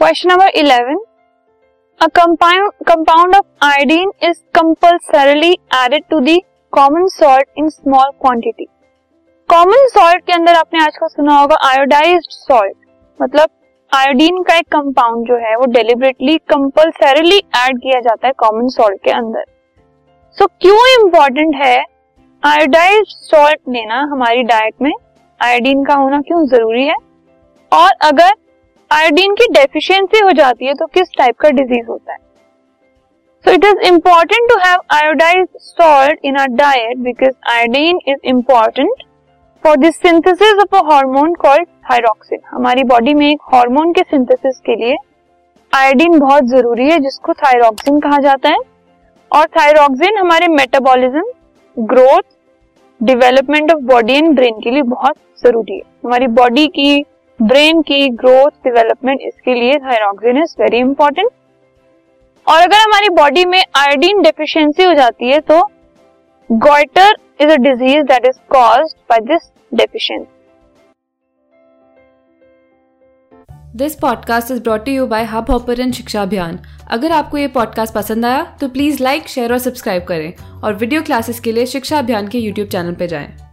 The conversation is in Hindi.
Question number eleven a compound of iodine is compulsorily added to the common salt in small quantity common salt के अंदर आपने आजकल सुना होगा आयोडाइज्ड सॉल्ट मतलब आयोडीन का एक कंपाउंड जो है वो डेलिबरेटली कंपल्सरीली ऐड किया जाता है कॉमन सॉल्ट के अंदर. सो so, क्यों इंपॉर्टेंट है आयोडाइज सॉल्ट लेना हमारी डाइट में? आयोडीन का होना क्यों ज़रूरी है? और अगर आयोडीन की डेफिशिएंसी हो जाती है तो किस टाइप का डिज़ीज़ होता है? So it is important to have iodised salt in our diet because iodine is important for the synthesis of a hormone called thyroxine हमारी बॉडी में एक हार्मोन के सिंथेसिस के लिए आयोडीन बहुत ज़रूरी है, जिसको थायरॉक्सिन कहा जाता है। और थायरॉक्सिन हमारे metabolism growth development of body and brain के लिए बहुत ज़रूरी है। हमारी बॉडी की ब्रेन की ग्रोथ डेवलपमेंट इसके लिए थायरॉक्सिन इज़ वेरी इंपॉर्टेंट और अगर हमारी बॉडी में आयोडीन डेफिशिएंसी हो जाती है तो goitre is a disease that is caused by this deficiency this podcast is brought you by Hubhopper शिक्षा अभियान अगर आपको ये पॉडकास्ट पसंद आया तो प्लीज़ लाइक शेयर और सब्सक्राइब करें और वीडियो क्लासेस के लिए शिक्षा अभियान के यूट्यूब चैनल पर जाएँ।